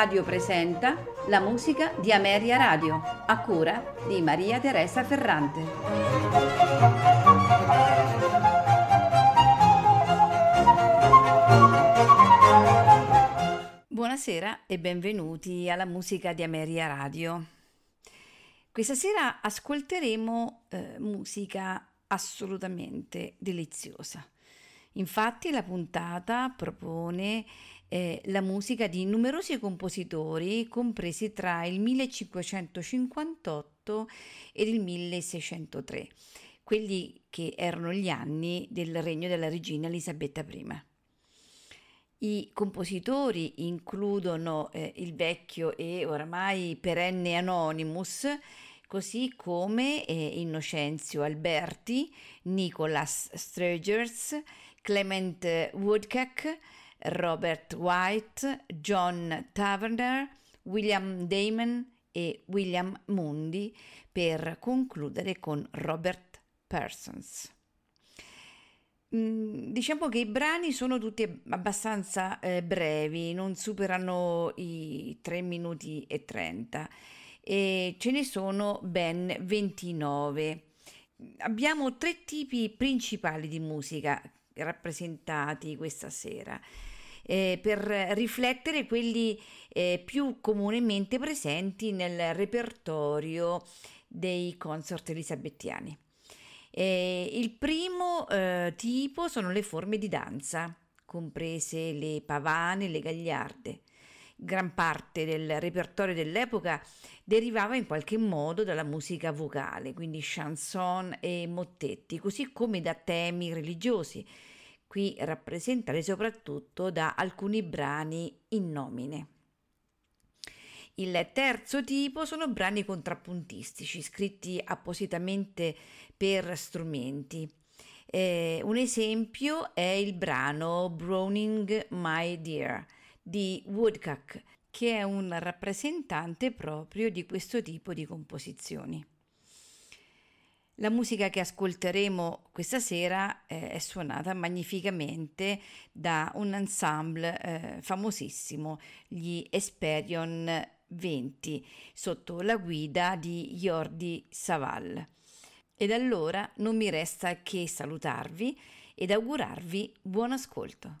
Radio presenta la musica di Ameria Radio, a cura di Maria Teresa Ferrante. Buonasera e benvenuti alla musica di Ameria Radio. Questa sera ascolteremo eh, musica assolutamente deliziosa. Infatti la puntata propone eh, la musica di numerosi compositori compresi tra il 1558 ed il 1603, quelli che erano gli anni del regno della regina Elisabetta I. I compositori includono eh, il vecchio e oramai perenne Anonymous, così come eh, Innocenzio Alberti, Nicholas Sturgers, Clement Woodcock, Robert White, John Taverner, William Damon e William Mundi per concludere con Robert Persons. Mm, diciamo che i brani sono tutti abbastanza eh, brevi, non superano i 3 minuti e 30 e ce ne sono ben 29. Abbiamo tre tipi principali di musica rappresentati questa sera eh, per riflettere quelli eh, più comunemente presenti nel repertorio dei consort elisabettiani. Eh, il primo eh, tipo sono le forme di danza, comprese le pavane e le gagliarde. Gran parte del repertorio dell'epoca derivava in qualche modo dalla musica vocale, quindi chanson e mottetti, così come da temi religiosi, qui rappresentati soprattutto da alcuni brani in nomine. Il terzo tipo sono brani contrappuntistici, scritti appositamente per strumenti. Eh, un esempio è il brano Browning My Dear di Woodcock, che è un rappresentante proprio di questo tipo di composizioni. La musica che ascolteremo questa sera eh, è suonata magnificamente da un ensemble eh, famosissimo, gli Esperion 20, sotto la guida di Jordi Saval. Ed allora non mi resta che salutarvi ed augurarvi buon ascolto.